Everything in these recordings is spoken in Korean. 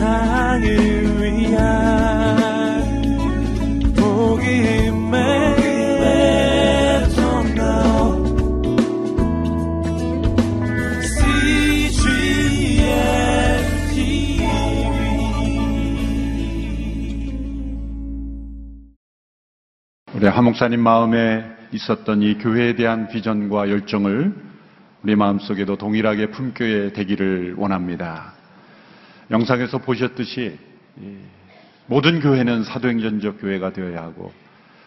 세상을 위한 복음의 우리 하목사님 마음에 있었던 이 교회에 대한 비전과 열정을 우리 마음속에도 동일하게 품교에 되기를 원합니다. 영상에서 보셨듯이 모든 교회는 사도행전적 교회가 되어야 하고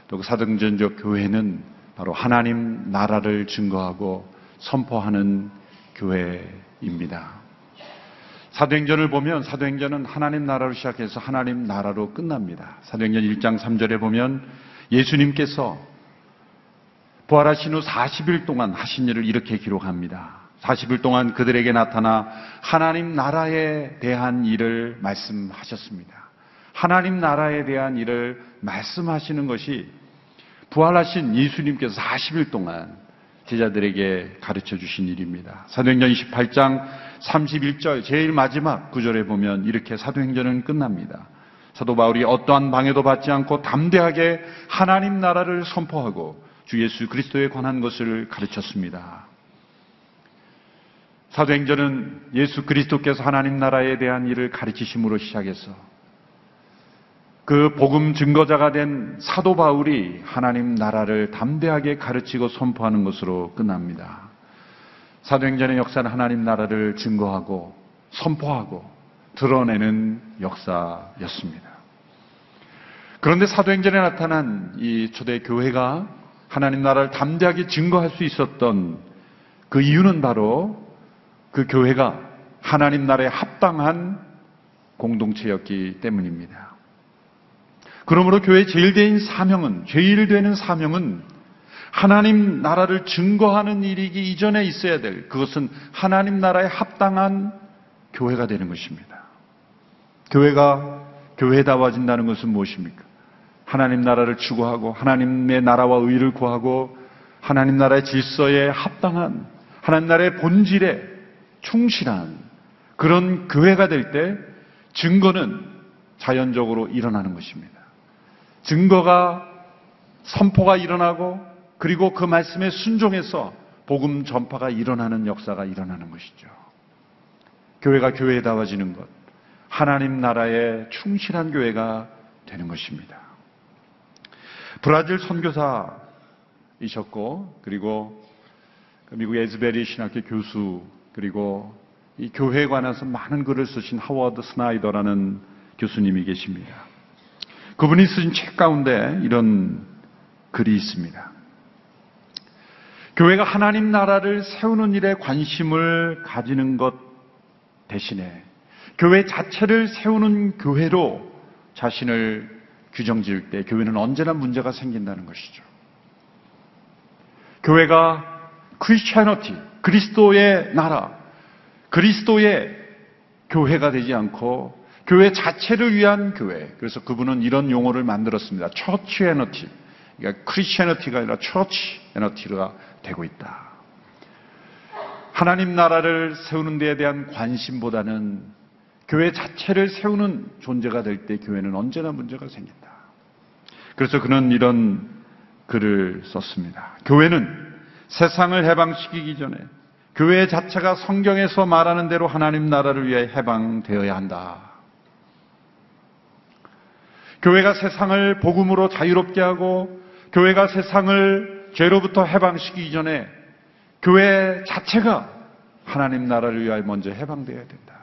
또 그 사도행전적 교회는 바로 하나님 나라를 증거하고 선포하는 교회입니다. 사도행전을 보면 사도행전은 하나님 나라로 시작해서 하나님 나라로 끝납니다. 사도행전 1장 3절에 보면 예수님께서 부활하신 후 40일 동안 하신 일을 이렇게 기록합니다. 40일 동안 그들에게 나타나 하나님 나라에 대한 일을 말씀하셨습니다. 하나님 나라에 대한 일을 말씀하시는 것이 부활하신 예수님께서 40일 동안 제자들에게 가르쳐 주신 일입니다. 사도행전 28장 31절 제일 마지막 구절에 보면 이렇게 사도행전은 끝납니다. 사도 바울이 어떠한 방해도 받지 않고 담대하게 하나님 나라를 선포하고 주 예수 그리스도에 관한 것을 가르쳤습니다. 사도행전은 예수 그리스도께서 하나님 나라에 대한 일을 가르치심으로 시작해서 그 복음 증거자가 된 사도 바울이 하나님 나라를 담대하게 가르치고 선포하는 것으로 끝납니다. 사도행전의 역사는 하나님 나라를 증거하고 선포하고 드러내는 역사였습니다. 그런데 사도행전에 나타난 이 초대 교회가 하나님 나라를 담대하게 증거할 수 있었던 그 이유는 바로 그 교회가 하나님 나라에 합당한 공동체였기 때문입니다. 그러므로 교회의 제일 된 사명은, 제일 되는 사명은 하나님 나라를 증거하는 일이기 이전에 있어야 될 그것은 하나님 나라에 합당한 교회가 되는 것입니다. 교회가 교회다워진다는 것은 무엇입니까? 하나님 나라를 추구하고 하나님의 나라와 의를 구하고 하나님 나라의 질서에 합당한 하나님 나라의 본질에 충실한 그런 교회가 될 때 증거는 자연적으로 일어나는 것입니다. 증거가 선포가 일어나고 그리고 그 말씀에 순종해서 복음 전파가 일어나는 역사가 일어나는 것이죠. 교회가 교회다워지는 것. 하나님 나라에 충실한 교회가 되는 것입니다. 브라질 선교사이셨고 그리고 그 미국 에즈베리 신학교 교수 그리고 이 교회에 관해서 많은 글을 쓰신 하워드 스나이더라는 교수님이 계십니다. 그분이 쓰신 책 가운데 이런 글이 있습니다. 교회가 하나님 나라를 세우는 일에 관심을 가지는 것 대신에 교회 자체를 세우는 교회로 자신을 규정 지을 때 교회는 언제나 문제가 생긴다는 것이죠. 교회가 크리스천너티, 그리스도의 나라, 그리스도의 교회가 되지 않고 교회 자체를 위한 교회. 그래서 그분은 이런 용어를 만들었습니다. 처치 에너티. 그러니까 크리스천너티가 아니라 처치 에너티가 되고 있다. 하나님 나라를 세우는 데에 대한 관심보다는 교회 자체를 세우는 존재가 될 때 교회는 언제나 문제가 생긴다. 그래서 그는 이런 글을 썼습니다. 교회는 세상을 해방시키기 전에 교회 자체가 성경에서 말하는 대로 하나님 나라를 위해 해방되어야 한다. 교회가 세상을 복음으로 자유롭게 하고 교회가 세상을 죄로부터 해방시키기 전에 교회 자체가 하나님 나라를 위하여 먼저 해방되어야 된다.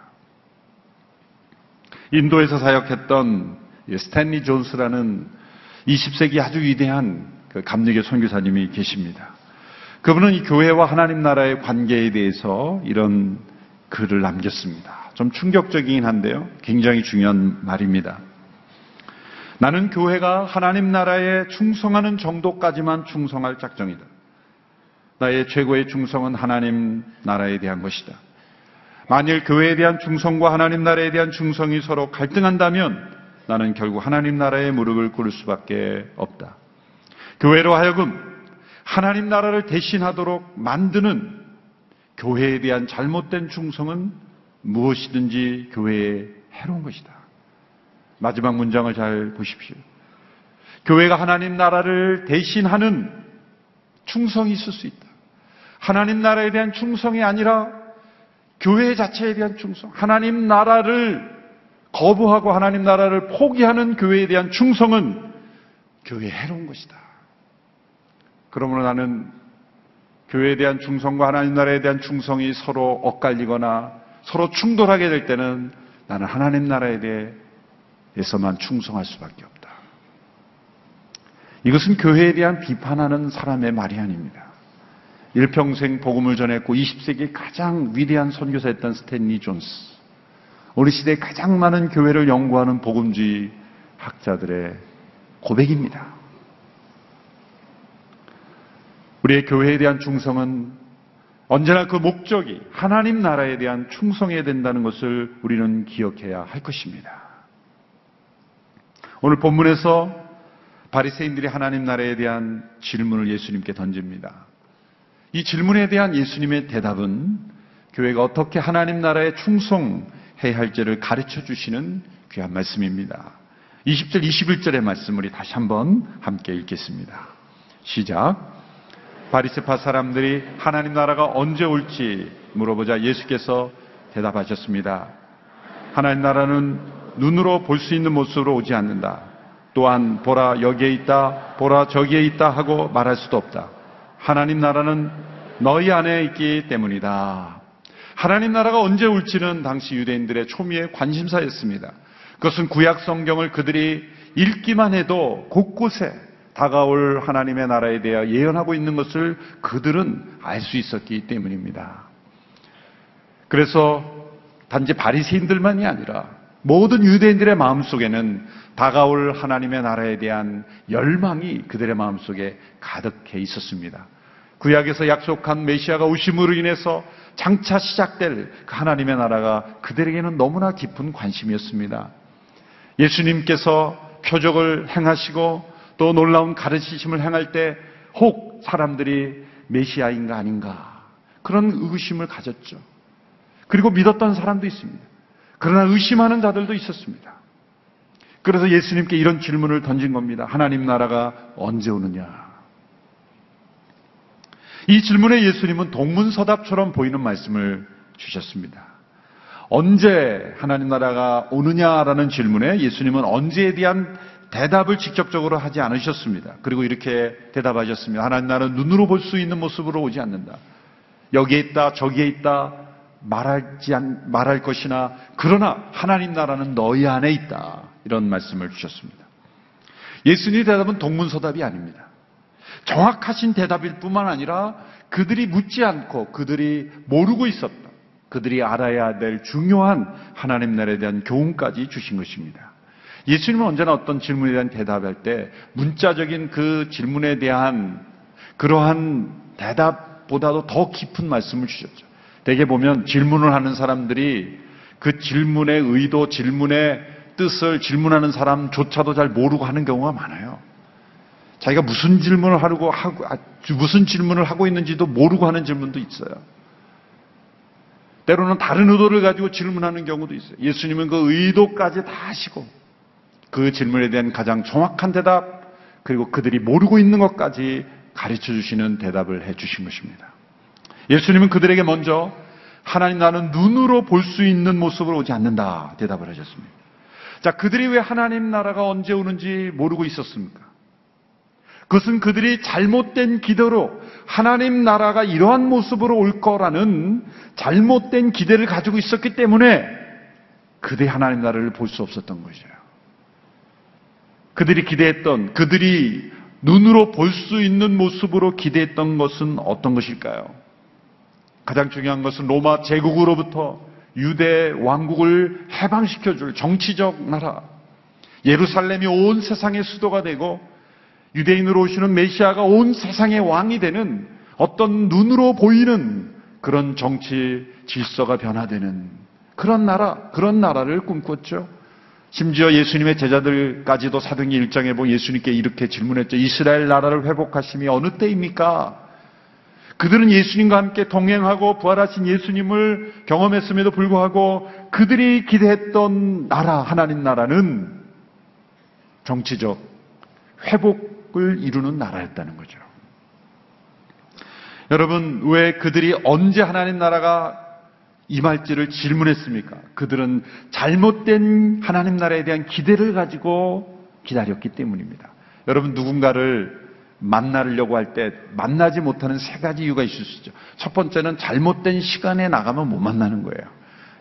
인도에서 사역했던 스탠리 존스라는 20세기 아주 위대한 그 감리교 선교사님이 계십니다. 그분은 이 교회와 하나님 나라의 관계에 대해서 이런 글을 남겼습니다. 좀 충격적이긴 한데요. 굉장히 중요한 말입니다. 나는 교회가 하나님 나라에 충성하는 정도까지만 충성할 작정이다. 나의 최고의 충성은 하나님 나라에 대한 것이다. 만일 교회에 대한 충성과 하나님 나라에 대한 충성이 서로 갈등한다면 나는 결국 하나님 나라에 무릎을 꿇을 수밖에 없다. 교회로 하여금 하나님 나라를 대신하도록 만드는 교회에 대한 잘못된 충성은 무엇이든지 교회에 해로운 것이다. 마지막 문장을 잘 보십시오. 교회가 하나님 나라를 대신하는 충성이 있을 수 있다. 하나님 나라에 대한 충성이 아니라 교회 자체에 대한 충성, 하나님 나라를 거부하고 하나님 나라를 포기하는 교회에 대한 충성은 교회에 해로운 것이다. 그러므로 나는 교회에 대한 충성과 하나님 나라에 대한 충성이 서로 엇갈리거나 서로 충돌하게 될 때는 나는 하나님 나라에 대해서만 충성할 수밖에 없다. 이것은 교회에 대한 비판하는 사람의 말이 아닙니다. 일평생 복음을 전했고 20세기 가장 위대한 선교사였던 스탠리 존스. 우리 시대에 가장 많은 교회를 연구하는 복음주의 학자들의 고백입니다. 우리의 교회에 대한 충성은 언제나 그 목적이 하나님 나라에 대한 충성해야 된다는 것을 우리는 기억해야 할 것입니다. 오늘 본문에서 바리새인들이 하나님 나라에 대한 질문을 예수님께 던집니다. 이 질문에 대한 예수님의 대답은 교회가 어떻게 하나님 나라에 충성해야 할지를 가르쳐 주시는 귀한 말씀입니다. 20절, 21절의 말씀 우리 다시 한번 함께 읽겠습니다. 시작. 바리세파 사람들이 하나님 나라가 언제 올지 물어보자 예수께서 대답하셨습니다. 하나님 나라는 눈으로 볼 수 있는 모습으로 오지 않는다. 또한 보라 여기에 있다, 보라 저기에 있다 하고 말할 수도 없다. 하나님 나라는 너희 안에 있기 때문이다. 하나님 나라가 언제 올지는 당시 유대인들의 초미의 관심사였습니다. 그것은 구약 성경을 그들이 읽기만 해도 곳곳에 다가올 하나님의 나라에 대해 예언하고 있는 것을 그들은 알 수 있었기 때문입니다. 그래서 단지 바리새인들만이 아니라 모든 유대인들의 마음속에는 다가올 하나님의 나라에 대한 열망이 그들의 마음속에 가득해 있었습니다. 구약에서 약속한 메시아가 오심으로 인해서 장차 시작될 그 하나님의 나라가 그들에게는 너무나 깊은 관심이었습니다. 예수님께서 표적을 행하시고 또 놀라운 가르치심을 행할 때 혹 사람들이 메시아인가 아닌가 그런 의심을 가졌죠. 그리고 믿었던 사람도 있습니다. 그러나 의심하는 자들도 있었습니다. 그래서 예수님께 이런 질문을 던진 겁니다. 하나님 나라가 언제 오느냐? 이 질문에 예수님은 동문서답처럼 보이는 말씀을 주셨습니다. 언제 하나님 나라가 오느냐라는 질문에 예수님은 언제에 대한 대답을 직접적으로 하지 않으셨습니다. 그리고 이렇게 대답하셨습니다. 하나님 나라는 눈으로 볼 수 있는 모습으로 오지 않는다. 여기에 있다, 저기에 있다, 말하지 않, 말할 것이나, 그러나 하나님 나라는 너희 안에 있다. 이런 말씀을 주셨습니다. 예수님의 대답은 동문서답이 아닙니다. 정확하신 대답일 뿐만 아니라 그들이 묻지 않고 그들이 모르고 있었다. 그들이 알아야 될 중요한 하나님 나라에 대한 교훈까지 주신 것입니다. 예수님은 언제나 어떤 질문에 대한 대답할 때 문자적인 그 질문에 대한 그러한 대답보다도 더 깊은 말씀을 주셨죠. 대개 보면 질문을 하는 사람들이 그 질문의 의도, 질문의 뜻을 질문하는 사람조차도 잘 모르고 하는 경우가 많아요. 자기가 무슨 질문을 하고, 아, 무슨 질문을 하고 있는지도 모르고 하는 질문도 있어요. 때로는 다른 의도를 가지고 질문하는 경우도 있어요. 예수님은 그 의도까지 다 하시고, 그 질문에 대한 가장 정확한 대답, 그리고 그들이 모르고 있는 것까지 가르쳐 주시는 대답을 해 주신 것입니다. 예수님은 그들에게 먼저 하나님 나는 눈으로 볼 수 있는 모습으로 오지 않는다 대답을 하셨습니다. 자, 그들이 왜 하나님 나라가 언제 오는지 모르고 있었습니까? 그것은 그들이 잘못된 기대로 하나님 나라가 이러한 모습으로 올 거라는 잘못된 기대를 가지고 있었기 때문에 그들이 하나님 나라를 볼 수 없었던 것이에요. 그들이 기대했던, 그들이 눈으로 볼 수 있는 모습으로 기대했던 것은 어떤 것일까요? 가장 중요한 것은 로마 제국으로부터 유대 왕국을 해방시켜줄 정치적 나라. 예루살렘이 온 세상의 수도가 되고 유대인으로 오시는 메시아가 온 세상의 왕이 되는 어떤 눈으로 보이는 그런 정치 질서가 변화되는 그런 나라, 그런 나라를 꿈꿨죠. 심지어 예수님의 제자들까지도 사도행 1장에 보면 예수님께 이렇게 질문했죠. 이스라엘 나라를 회복하심이 어느 때입니까? 그들은 예수님과 함께 동행하고 부활하신 예수님을 경험했음에도 불구하고 그들이 기대했던 나라, 하나님 나라는 정치적 회복을 이루는 나라였다는 거죠. 여러분, 왜 그들이 언제 하나님 나라가 임할지를 질문했습니까? 그들은 잘못된 하나님 나라에 대한 기대를 가지고 기다렸기 때문입니다. 여러분, 누군가를 만나려고 할 때 만나지 못하는 세 가지 이유가 있을 수 있죠. 첫 번째는 잘못된 시간에 나가면 못 만나는 거예요.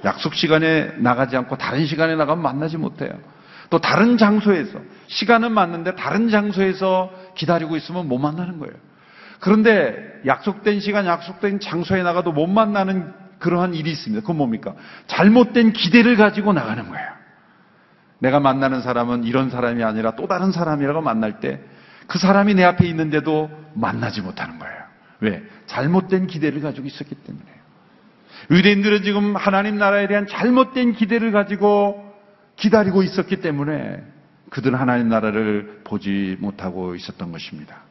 약속 시간에 나가지 않고 다른 시간에 나가면 만나지 못해요. 또 다른 장소에서 시간은 맞는데 다른 장소에서 기다리고 있으면 못 만나는 거예요. 그런데 약속된 시간, 약속된 장소에 나가도 못 만나는 그러한 일이 있습니다. 그건 뭡니까? 잘못된 기대를 가지고 나가는 거예요. 내가 만나는 사람은 이런 사람이 아니라 또 다른 사람이라고 만날 때 그 사람이 내 앞에 있는데도 만나지 못하는 거예요. 왜? 잘못된 기대를 가지고 있었기 때문에요. 유대인들은 지금 하나님 나라에 대한 잘못된 기대를 가지고 기다리고 있었기 때문에 그들은 하나님 나라를 보지 못하고 있었던 것입니다.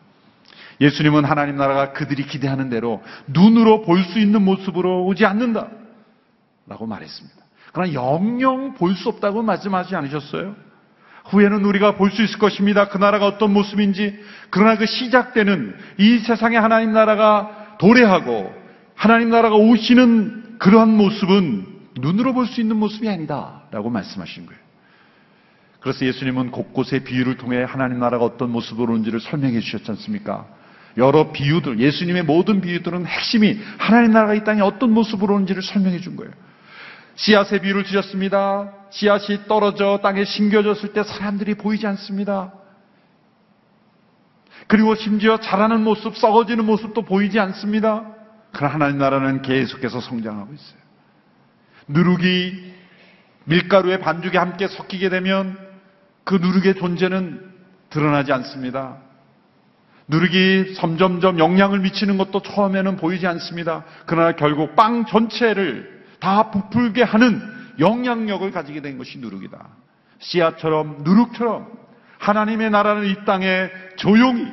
예수님은 하나님 나라가 그들이 기대하는 대로 눈으로 볼 수 있는 모습으로 오지 않는다. 라고 말했습니다. 그러나 영영 볼 수 없다고 말씀하지 않으셨어요? 후에는 우리가 볼 수 있을 것입니다. 그 나라가 어떤 모습인지. 그러나 그 시작되는 이 세상의 하나님 나라가 도래하고 하나님 나라가 오시는 그러한 모습은 눈으로 볼 수 있는 모습이 아니다. 라고 말씀하신 거예요. 그래서 예수님은 곳곳의 비유를 통해 하나님 나라가 어떤 모습으로 오는지를 설명해 주셨지 않습니까? 여러 비유들, 예수님의 모든 비유들은 핵심이 하나님 나라가 이 땅에 어떤 모습으로 오는지를 설명해 준 거예요. 씨앗의 비유를 주셨습니다. 씨앗이 떨어져 땅에 심겨졌을 때 사람들이 보이지 않습니다. 그리고 심지어 자라는 모습, 썩어지는 모습도 보이지 않습니다. 그러나 하나님 나라는 계속해서 성장하고 있어요. 누룩이 밀가루에 반죽에 함께 섞이게 되면 그 누룩의 존재는 드러나지 않습니다. 누룩이 점점점 영향을 미치는 것도 처음에는 보이지 않습니다. 그러나 결국 빵 전체를 다 부풀게 하는 영향력을 가지게 된 것이 누룩이다. 씨앗처럼 누룩처럼 하나님의 나라는 이 땅에 조용히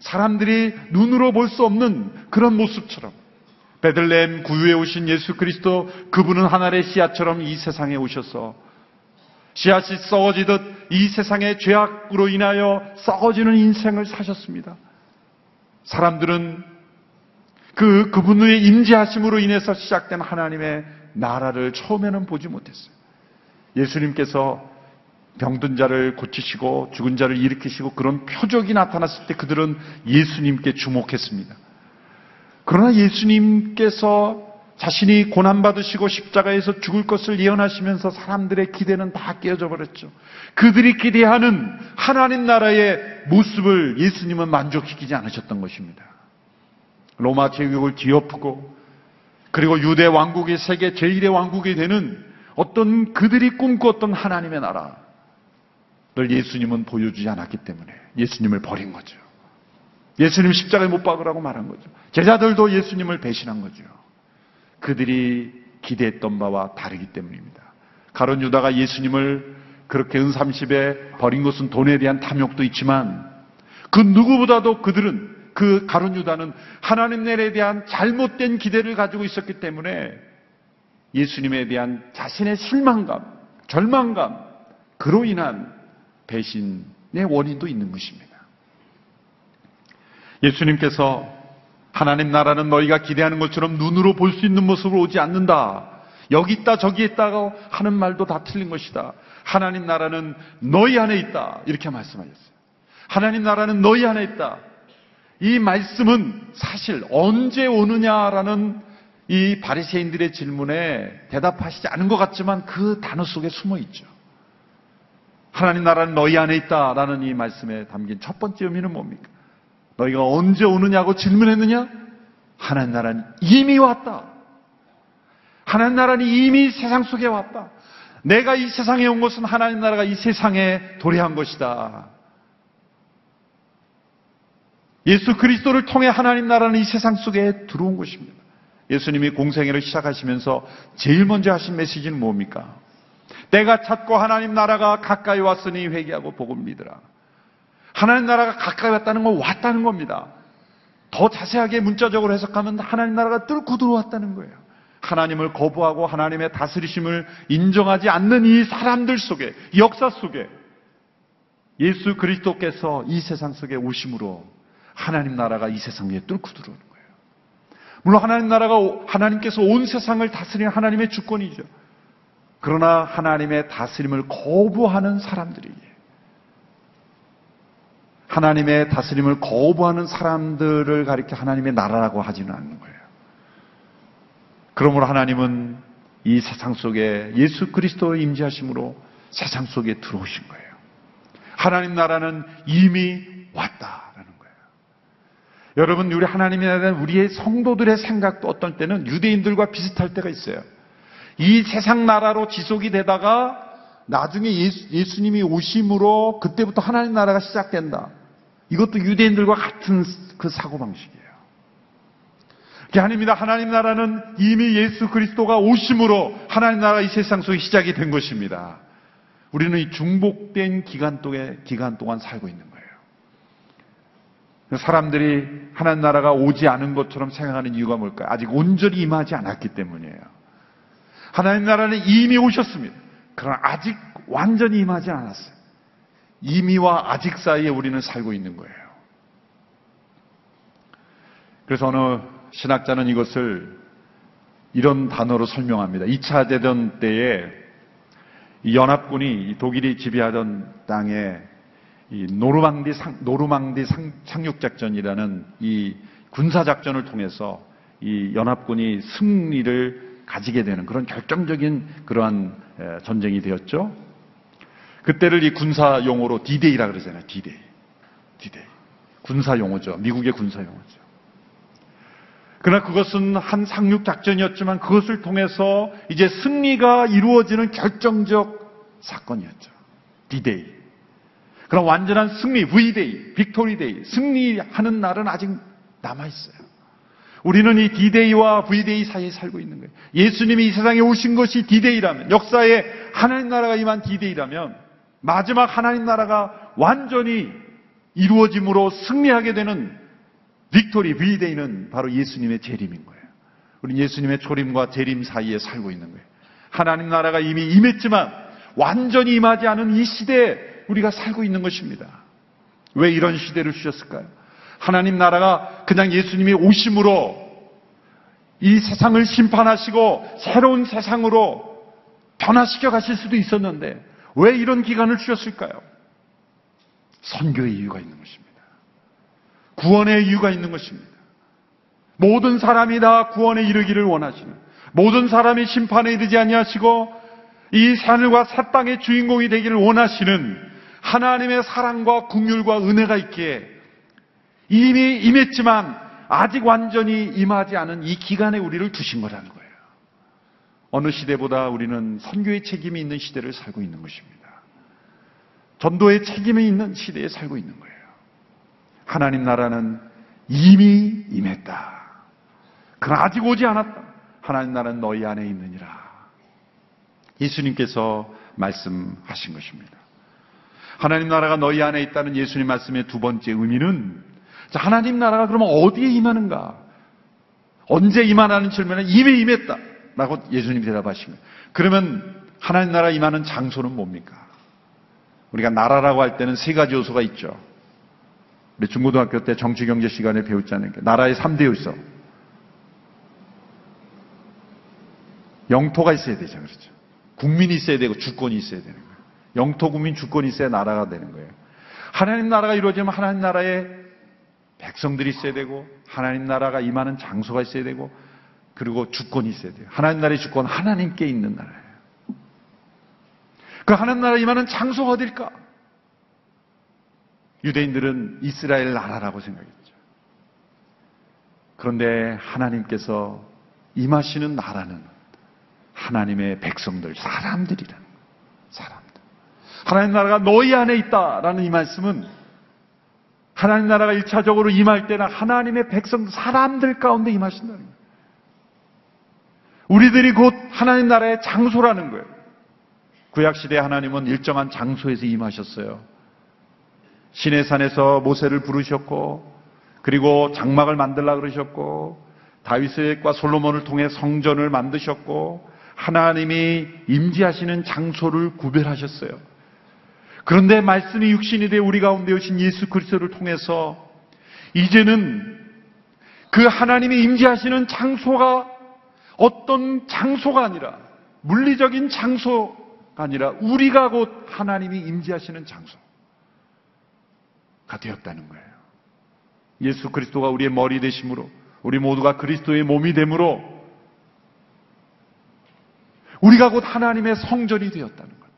사람들이 눈으로 볼 수 없는 그런 모습처럼 베들레헴 구유에 오신 예수 그리스도 그분은 하늘의 씨앗처럼 이 세상에 오셔서 씨앗이 썩어지듯 이 세상의 죄악으로 인하여 썩어지는 인생을 사셨습니다. 사람들은 그 그분의 임재하심으로 인해서 시작된 하나님의 나라를 처음에는 보지 못했어요. 예수님께서 병든 자를 고치시고 죽은 자를 일으키시고 그런 표적이 나타났을 때 그들은 예수님께 주목했습니다. 그러나 예수님께서 자신이 고난받으시고 십자가에서 죽을 것을 예언하시면서 사람들의 기대는 다 깨어져 버렸죠. 그들이 기대하는 하나님 나라의 모습을 예수님은 만족시키지 않으셨던 것입니다. 로마 제국을 뒤엎고 그리고 유대 왕국이 세계 제1의 왕국이 되는 어떤 그들이 꿈꾸었던 하나님의 나라를 예수님은 보여주지 않았기 때문에 예수님을 버린 거죠. 예수님 십자가에 못 박으라고 말한 거죠. 제자들도 예수님을 배신한 거죠. 그들이 기대했던 바와 다르기 때문입니다. 가론 유다가 예수님을 그렇게 은삼십에 버린 것은 돈에 대한 탐욕도 있지만 그 누구보다도 그들은 그 가론 유다는 하나님 나라에 대한 잘못된 기대를 가지고 있었기 때문에 예수님에 대한 자신의 실망감, 절망감, 그로 인한 배신의 원인도 있는 것입니다. 예수님께서 하나님 나라는 너희가 기대하는 것처럼 눈으로 볼 수 있는 모습으로 오지 않는다. 여기 있다, 저기 있다고 하는 말도 다 틀린 것이다. 하나님 나라는 너희 안에 있다. 이렇게 말씀하셨어요. 하나님 나라는 너희 안에 있다. 이 말씀은 사실 언제 오느냐라는 이 바리새인들의 질문에 대답하시지 않은 것 같지만 그 단어 속에 숨어 있죠. 하나님 나라는 너희 안에 있다라는 이 말씀에 담긴 첫 번째 의미는 뭡니까? 너희가 언제 오느냐고 질문했느냐? 하나님 나라는 이미 왔다. 하나님 나라는 이미 세상 속에 왔다. 내가 이 세상에 온 것은 하나님 나라가 이 세상에 도래한 것이다. 예수 그리스도를 통해 하나님 나라는 이 세상 속에 들어온 것입니다. 예수님이 공생애를 시작하시면서 제일 먼저 하신 메시지는 뭡니까? 때가 찼고 하나님 나라가 가까이 왔으니 회개하고 복음 믿으라. 하나님 나라가 가까이 왔다는 건 왔다는 겁니다. 더 자세하게 문자적으로 해석하면 하나님 나라가 뚫고 들어왔다는 거예요. 하나님을 거부하고 하나님의 다스리심을 인정하지 않는 이 사람들 속에, 이 역사 속에 예수 그리스도께서 이 세상 속에 오심으로 하나님 나라가 이 세상 위에 뚫고 들어오는 거예요. 물론 하나님 나라가 하나님께서 온 세상을 다스리는 하나님의 주권이죠. 그러나 하나님의 다스림을 거부하는 사람들이 하나님의 다스림을 거부하는 사람들을 가리켜 하나님의 나라라고 하지는 않는 거예요. 그러므로 하나님은 이 세상 속에 예수 그리스도의 임재하심으로 세상 속에 들어오신 거예요. 하나님 나라는 이미 왔다라는 거예요. 여러분, 우리 하나님에 대한 우리의 성도들의 생각도 어떤 때는 유대인들과 비슷할 때가 있어요. 이 세상 나라로 지속이 되다가 나중에 예수, 님이 오심으로 그때부터 하나님 나라가 시작된다. 이것도 유대인들과 같은 그 사고방식이에요. 그게 아닙니다. 하나님 나라는 이미 예수 그리스도가 오심으로 하나님 나라가 이 세상 속에 시작이 된 것입니다. 우리는 이 중복된 기간 동안, 기간 동안 살고 있는 거예요. 사람들이 하나님 나라가 오지 않은 것처럼 생각하는 이유가 뭘까요? 아직 온전히 임하지 않았기 때문이에요. 하나님 나라는 이미 오셨습니다. 그러나 아직 완전히 임하지 않았어요. 이미와 아직 사이에 우리는 살고 있는 거예요. 그래서 어느 신학자는 이것을 이런 단어로 설명합니다. 2차 대전 때에 연합군이 독일이 지배하던 땅에 노르망디 상, 노르망디 상륙작전이라는 이 군사작전을 통해서 이 연합군이 승리를 가지게 되는 그런 결정적인 그러한 전쟁이 되었죠. 그때를 이 군사 용어로 디데이라 그러잖아요. 디데이. 디데이. 군사 용어죠. 미국의 군사 용어죠. 그러나 그것은 한 상륙 작전이었지만 그것을 통해서 이제 승리가 이루어지는 결정적 사건이었죠. 디데이. 그럼 완전한 승리, V-Day, Victory Day, 승리하는 날은 아직 남아 있어요. 우리는 이 디데이와 V데이 사이에 살고 있는 거예요. 예수님이 이 세상에 오신 것이 디데이라면, 역사에 하나님 나라가 임한 디데이라면, 마지막 하나님 나라가 완전히 이루어짐으로 승리하게 되는 victory V-Day는 바로 예수님의 재림인 거예요. 우리 예수님의 초림과 재림 사이에 살고 있는 거예요. 하나님 나라가 이미 임했지만 완전히 임하지 않은 이 시대에 우리가 살고 있는 것입니다. 왜 이런 시대를 주셨을까요? 하나님 나라가 그냥 예수님이 오심으로 이 세상을 심판하시고 새로운 세상으로 변화시켜 가실 수도 있었는데 왜 이런 기간을 주셨을까요? 선교의 이유가 있는 것입니다. 구원의 이유가 있는 것입니다. 모든 사람이 다 구원에 이르기를 원하시는 모든 사람이 심판에 이르지 아니하시고 이 하늘과 사 땅의 주인공이 되기를 원하시는 하나님의 사랑과 국률과 은혜가 있기에 이미 임했지만 아직 완전히 임하지 않은 이 기간에 우리를 두신 거라는 거예요. 어느 시대보다 우리는 선교의 책임이 있는 시대를 살고 있는 것입니다. 전도의 책임이 있는 시대에 살고 있는 거예요. 하나님 나라는 이미 임했다. 그러나 아직 오지 않았다. 하나님 나라는 너희 안에 있느니라. 예수님께서 말씀하신 것입니다. 하나님 나라가 너희 안에 있다는 예수님 말씀의 두 번째 의미는 하나님 나라가 그러면 어디에 임하는가? 언제 임하라는 질문에 이미 임했다. 라고 예수님이 대답하십니다. 그러면 하나님 나라 임하는 장소는 뭡니까? 우리가 나라라고 할 때는 세 가지 요소가 있죠. 우리 중고등학교 때 정치경제 시간에 않을까. 나라의 3대 요소. 영토가 있어야 되죠. 그렇죠. 국민이 있어야 되고 주권이 있어야 되는 거예요. 영토, 국민, 주권이 있어야 나라가 되는 거예요. 하나님 나라가 이루어지면 하나님 나라에 백성들이 있어야 되고 하나님 나라가 임하는 장소가 있어야 되고 그리고 주권이 있어야 돼요. 하나님 나라의 주권 하나님께 있는 나라예요. 그 하나님 나라 임하는 장소가 어딜까? 유대인들은 이스라엘 나라라고 생각했죠. 그런데 하나님께서 임하시는 나라는 하나님의 백성들, 사람들이라는 거예요. 사람들. 하나님 나라가 너희 안에 있다라는 이 말씀은 하나님 나라가 일차적으로 임할 때는 하나님의 백성, 사람들 가운데 임하신다는 거예요. 우리들이 곧 하나님 나라의 장소라는 거예요. 구약시대 하나님은 일정한 장소에서 임하셨어요. 시내산에서 모세를 부르셨고 그리고 장막을 만들라 그러셨고 다윗과 솔로몬을 통해 성전을 만드셨고 하나님이 임재하시는 장소를 구별하셨어요. 그런데 말씀이 육신이 되어 우리 가운데 오신 예수 그리스도를 통해서 이제는 그 하나님이 임재하시는 장소가 어떤 장소가 아니라 물리적인 장소가 아니라 우리가 곧 하나님이 임재하시는 장소가 되었다는 거예요. 예수 그리스도가 우리의 머리 되심으로 우리 모두가 그리스도의 몸이 되므로 우리가 곧 하나님의 성전이 되었다는 것.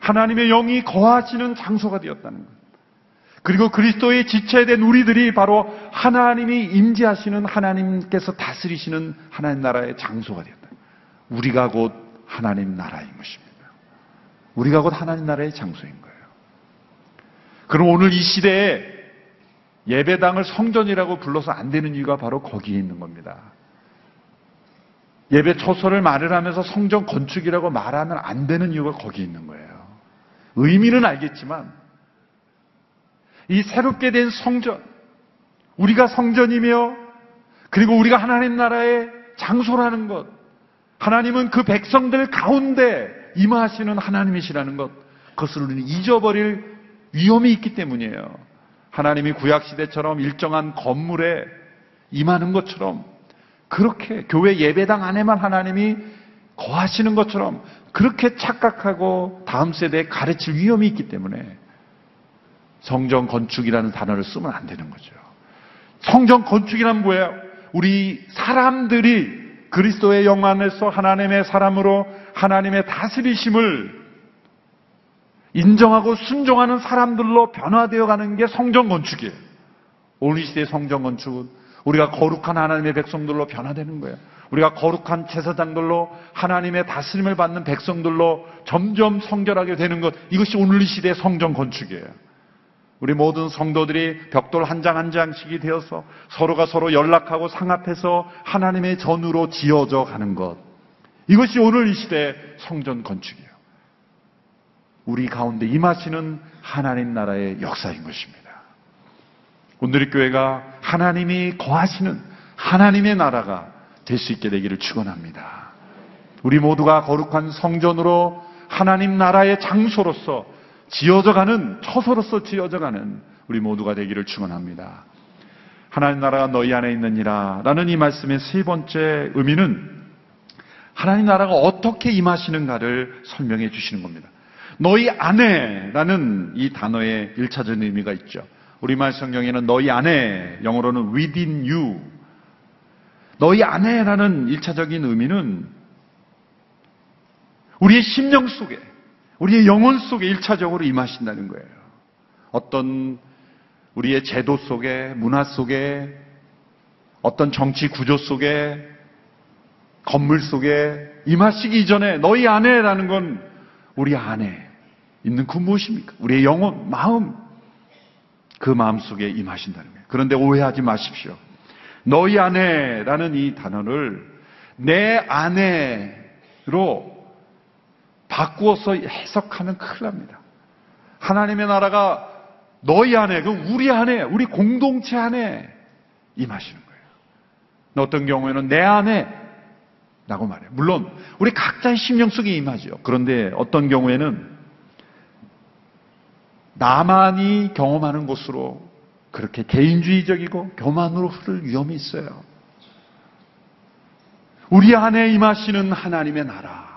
하나님의 영이 거하시는 장소가 되었다는 것. 그리고 그리스도의 지체된 우리들이 바로 하나님이 임재하시는 하나님께서 다스리시는 하나님 나라의 장소가 되었다. 우리가 곧 하나님 나라인 것입니다. 우리가 곧 하나님 나라의 장소인 거예요. 그럼 오늘 이 시대에 예배당을 성전이라고 불러서 안 되는 이유가 바로 거기에 있는 겁니다. 예배 초소를 말을 하면서 성전 건축이라고 말하면 안 되는 이유가 거기 있는 거예요. 의미는 알겠지만 이 새롭게 된 성전, 우리가 성전이며 그리고 우리가 하나님 나라의 장소라는 것, 하나님은 그 백성들 가운데 임하시는 하나님이시라는 것, 그것을 우리는 잊어버릴 위험이 있기 때문이에요. 하나님이 구약시대처럼 일정한 건물에 임하는 것처럼 그렇게 교회 예배당 안에만 하나님이 거하시는 것처럼 그렇게 착각하고 다음 세대에 가르칠 위험이 있기 때문에 성전 건축이라는 단어를 쓰면 안 되는 거죠. 성전 건축이란 뭐예요? 우리 사람들이 그리스도의 영 안에서 하나님의 사람으로 하나님의 다스리심을 인정하고 순종하는 사람들로 변화되어 가는 게 성전 건축이에요. 오늘 시대의 성전 건축은 우리가 거룩한 하나님의 백성들로 변화되는 거예요. 우리가 거룩한 제사장들로 하나님의 다스림을 받는 백성들로 점점 성결하게 되는 것 이것이 오늘 이 시대의 성전 건축이에요. 우리 모든 성도들이 벽돌 한 장 한 장씩이 되어서 서로가 서로 연락하고 상합해서 하나님의 전으로 지어져 가는 것. 이것이 오늘 이 시대의 성전 건축이에요. 우리 가운데 임하시는 하나님 나라의 역사인 것입니다. 오늘의 교회가 하나님이 거하시는 하나님의 나라가 될 수 있게 되기를 축원합니다. 우리 모두가 거룩한 성전으로 하나님 나라의 장소로서 지어져가는 처소로서 지어져가는 우리 모두가 되기를 축원합니다. 하나님 나라가 너희 안에 있느니라라는 이 말씀의 세 번째 의미는 하나님 나라가 어떻게 임하시는가를 설명해 주시는 겁니다. 너희 안에라는 이 단어의 일차적인 의미가 있죠. 우리말 성경에는 너희 안에, 영어로는 within you. 너희 안에라는 일차적인 의미는 우리의 심령 속에, 우리의 영혼 속에 일차적으로 임하신다는 거예요. 어떤 우리의 제도 속에, 문화 속에, 어떤 정치 구조 속에, 건물 속에 임하시기 이전에 너희 안에라는 건 우리 안에 있는 그 무엇입니까? 우리의 영혼, 마음, 그 마음 속에 임하신다는 거예요. 그런데 오해하지 마십시오. 너희 안에라는 이 단어를 내 안에로 바꾸어서 해석하면 큰일 납니다. 하나님의 나라가 너희 안에, 그 우리 안에, 우리 공동체 안에 임하시는 거예요. 어떤 경우에는 내 안에 라고 말해요. 물론 우리 각자의 심령 속에 임하죠. 그런데 어떤 경우에는 나만이 경험하는 곳으로 그렇게 개인주의적이고 교만으로 흐를 위험이 있어요. 우리 안에 임하시는 하나님의 나라.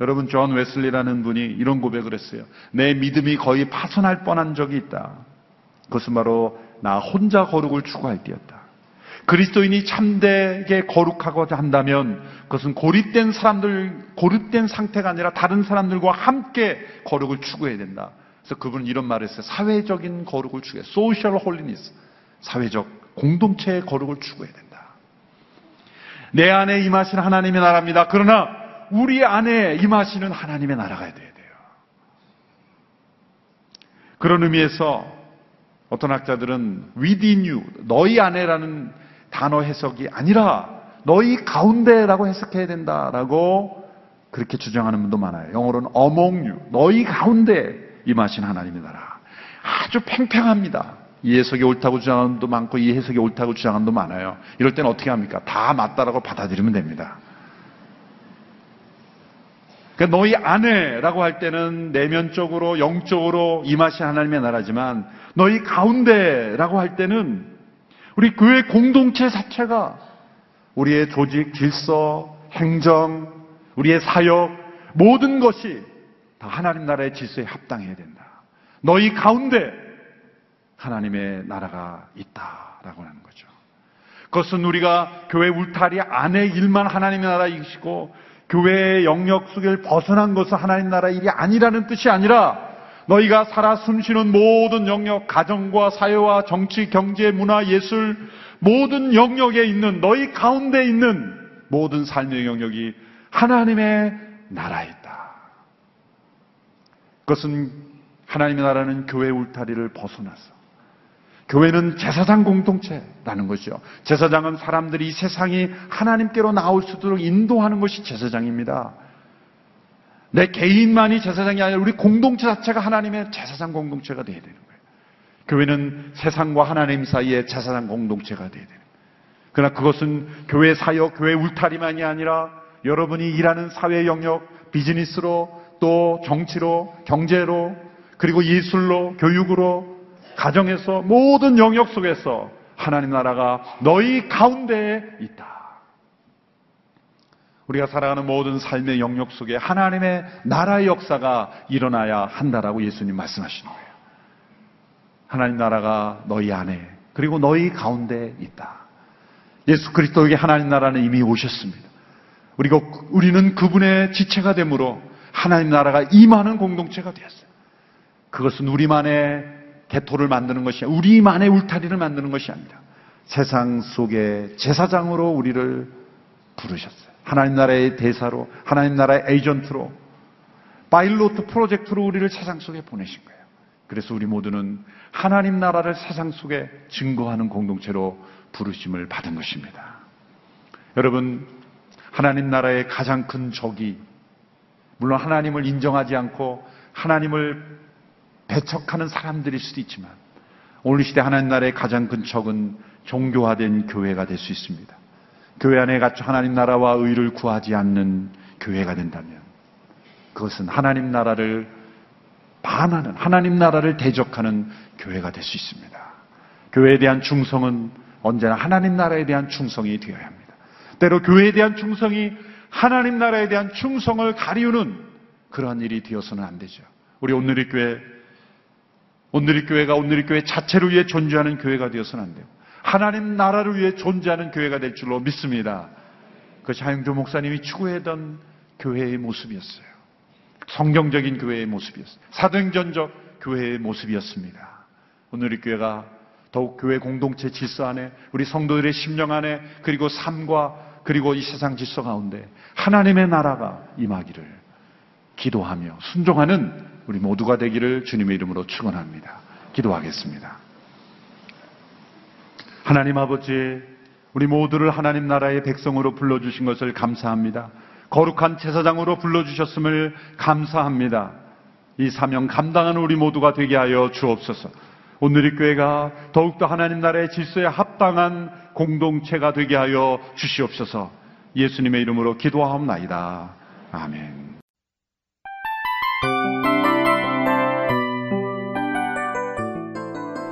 여러분, 존 웨슬리라는 분이 이런 고백을 했어요. 내 믿음이 거의 파손할 뻔한 적이 있다. 그것은 바로 나 혼자 거룩을 추구할 때였다. 그리스도인이 참되게 거룩하고자 한다면 그것은 고립된 사람들, 고립된 상태가 아니라 다른 사람들과 함께 거룩을 추구해야 된다. 그래서 그분은 이런 말을 했어요. 사회적인 거룩을 추구해. social holiness. 사회적 공동체의 거룩을 추구해야 된다. 내 안에 임하시는 하나님의 나라입니다. 그러나 우리 안에 임하시는 하나님의 나라가 돼야 돼요. 그런 의미에서 어떤 학자들은 within you, 너희 안에라는 단어 해석이 아니라 너희 가운데라고 해석해야 된다라고 그렇게 주장하는 분도 많아요. 영어로는 among you, 너희 가운데 임하신 하나님의 나라. 아주 팽팽합니다. 이 해석이 옳다고 주장하는 분도 많고 이 해석이 옳다고 주장하는 분도 많아요. 이럴 때는 어떻게 합니까? 다 맞다라고 받아들이면 됩니다. 그러니까 너희 안에라고 할 때는 내면적으로 영적으로 임하신 하나님의 나라지만 너희 가운데라고 할 때는 우리 교회 공동체 자체가 우리의 조직, 질서, 행정, 우리의 사역 모든 것이 다 하나님 나라의 질서에 합당해야 된다. 너희 가운데 하나님의 나라가 있다라고 하는 거죠. 그것은 우리가 교회 울타리 안에 일만 하나님의 나라이시고 교회의 영역 속을 벗어난 것은 하나님 나라 일이 아니라는 뜻이 아니라 너희가 살아 숨쉬는 모든 영역, 가정과 사회와 정치, 경제, 문화, 예술 모든 영역에 있는 너희 가운데 있는 모든 삶의 영역이 하나님의 나라에 있다. 그것은 하나님의 나라는 교회 울타리를 벗어나서 교회는 제사장 공동체라는 것이죠. 제사장은 사람들이 세상이 하나님께로 나올 수 있도록 인도하는 것이 제사장입니다. 내 개인만이 제사장이 아니라 우리 공동체 자체가 하나님의 제사장 공동체가 되어야 되는 거예요. 교회는 세상과 하나님 사이의 제사장 공동체가 되어야 되는 거예요. 그러나 그것은 교회 사역, 교회 울타리만이 아니라 여러분이 일하는 사회 영역, 비즈니스로 또 정치로, 경제로, 그리고 예술로, 교육으로, 가정에서 모든 영역 속에서 하나님 나라가 너희 가운데에 있다. 우리가 살아가는 모든 삶의 영역 속에 하나님의 나라의 역사가 일어나야 한다라고 예수님 말씀하시는 거예요. 하나님 나라가 너희 안에 그리고 너희 가운데 있다. 예수 그리스도에게 하나님 나라는 이미 오셨습니다. 우리가 우리는 그분의 지체가 되므로 하나님 나라가 임하는 공동체가 되었어요. 그것은 우리만의 개토를 만드는 것이 우리만의 울타리를 만드는 것이 아니라 세상 속에 제사장으로 우리를 부르셨어요. 하나님 나라의 대사로, 하나님 나라의 에이전트로, 파일로트 프로젝트로 우리를 세상 속에 보내신 거예요. 그래서 우리 모두는 하나님 나라를 세상 속에 증거하는 공동체로 부르심을 받은 것입니다. 여러분, 하나님 나라의 가장 큰 적이 물론 하나님을 인정하지 않고 하나님을 배척하는 사람들일 수도 있지만 오늘 시대 하나님 나라의 가장 큰 적은 종교화된 교회가 될 수 있습니다. 교회 안에 갇혀 하나님 나라와 의를 구하지 않는 교회가 된다면 그것은 하나님 나라를 반하는 하나님 나라를 대적하는 교회가 될 수 있습니다. 교회에 대한 충성은 언제나 하나님 나라에 대한 충성이 되어야 합니다. 때로 교회에 대한 충성이 하나님 나라에 대한 충성을 가리우는 그러한 일이 되어서는 안 되죠. 우리 오늘의 교회 오늘의 교회가 오늘의 교회 자체를 위해 존재하는 교회가 되어서는 안 돼요. 하나님 나라를 위해 존재하는 교회가 될 줄로 믿습니다. 그것이 하영조 목사님이 추구했던 교회의 모습이었어요. 성경적인 교회의 모습이었어요. 사도행전적 교회의 모습이었습니다. 오늘의 교회가 더욱 교회 공동체 질서 안에 우리 성도들의 심령 안에 그리고 삶과 그리고 이 세상 질서 가운데 하나님의 나라가 임하기를 기도하며 순종하는 우리 모두가 되기를 주님의 이름으로 축원합니다. 기도하겠습니다. 하나님 아버지, 우리 모두를 하나님 나라의 백성으로 불러주신 것을 감사합니다. 거룩한 제사장으로 불러주셨음을 감사합니다. 이 사명 감당하는 우리 모두가 되게 하여 주옵소서. 오늘의 교회가 더욱더 하나님 나라의 질서에 합당한 공동체가 되게 하여 주시옵소서. 예수님의 이름으로 기도하옵나이다. 아멘.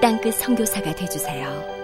땅끝 성교사가 되주세요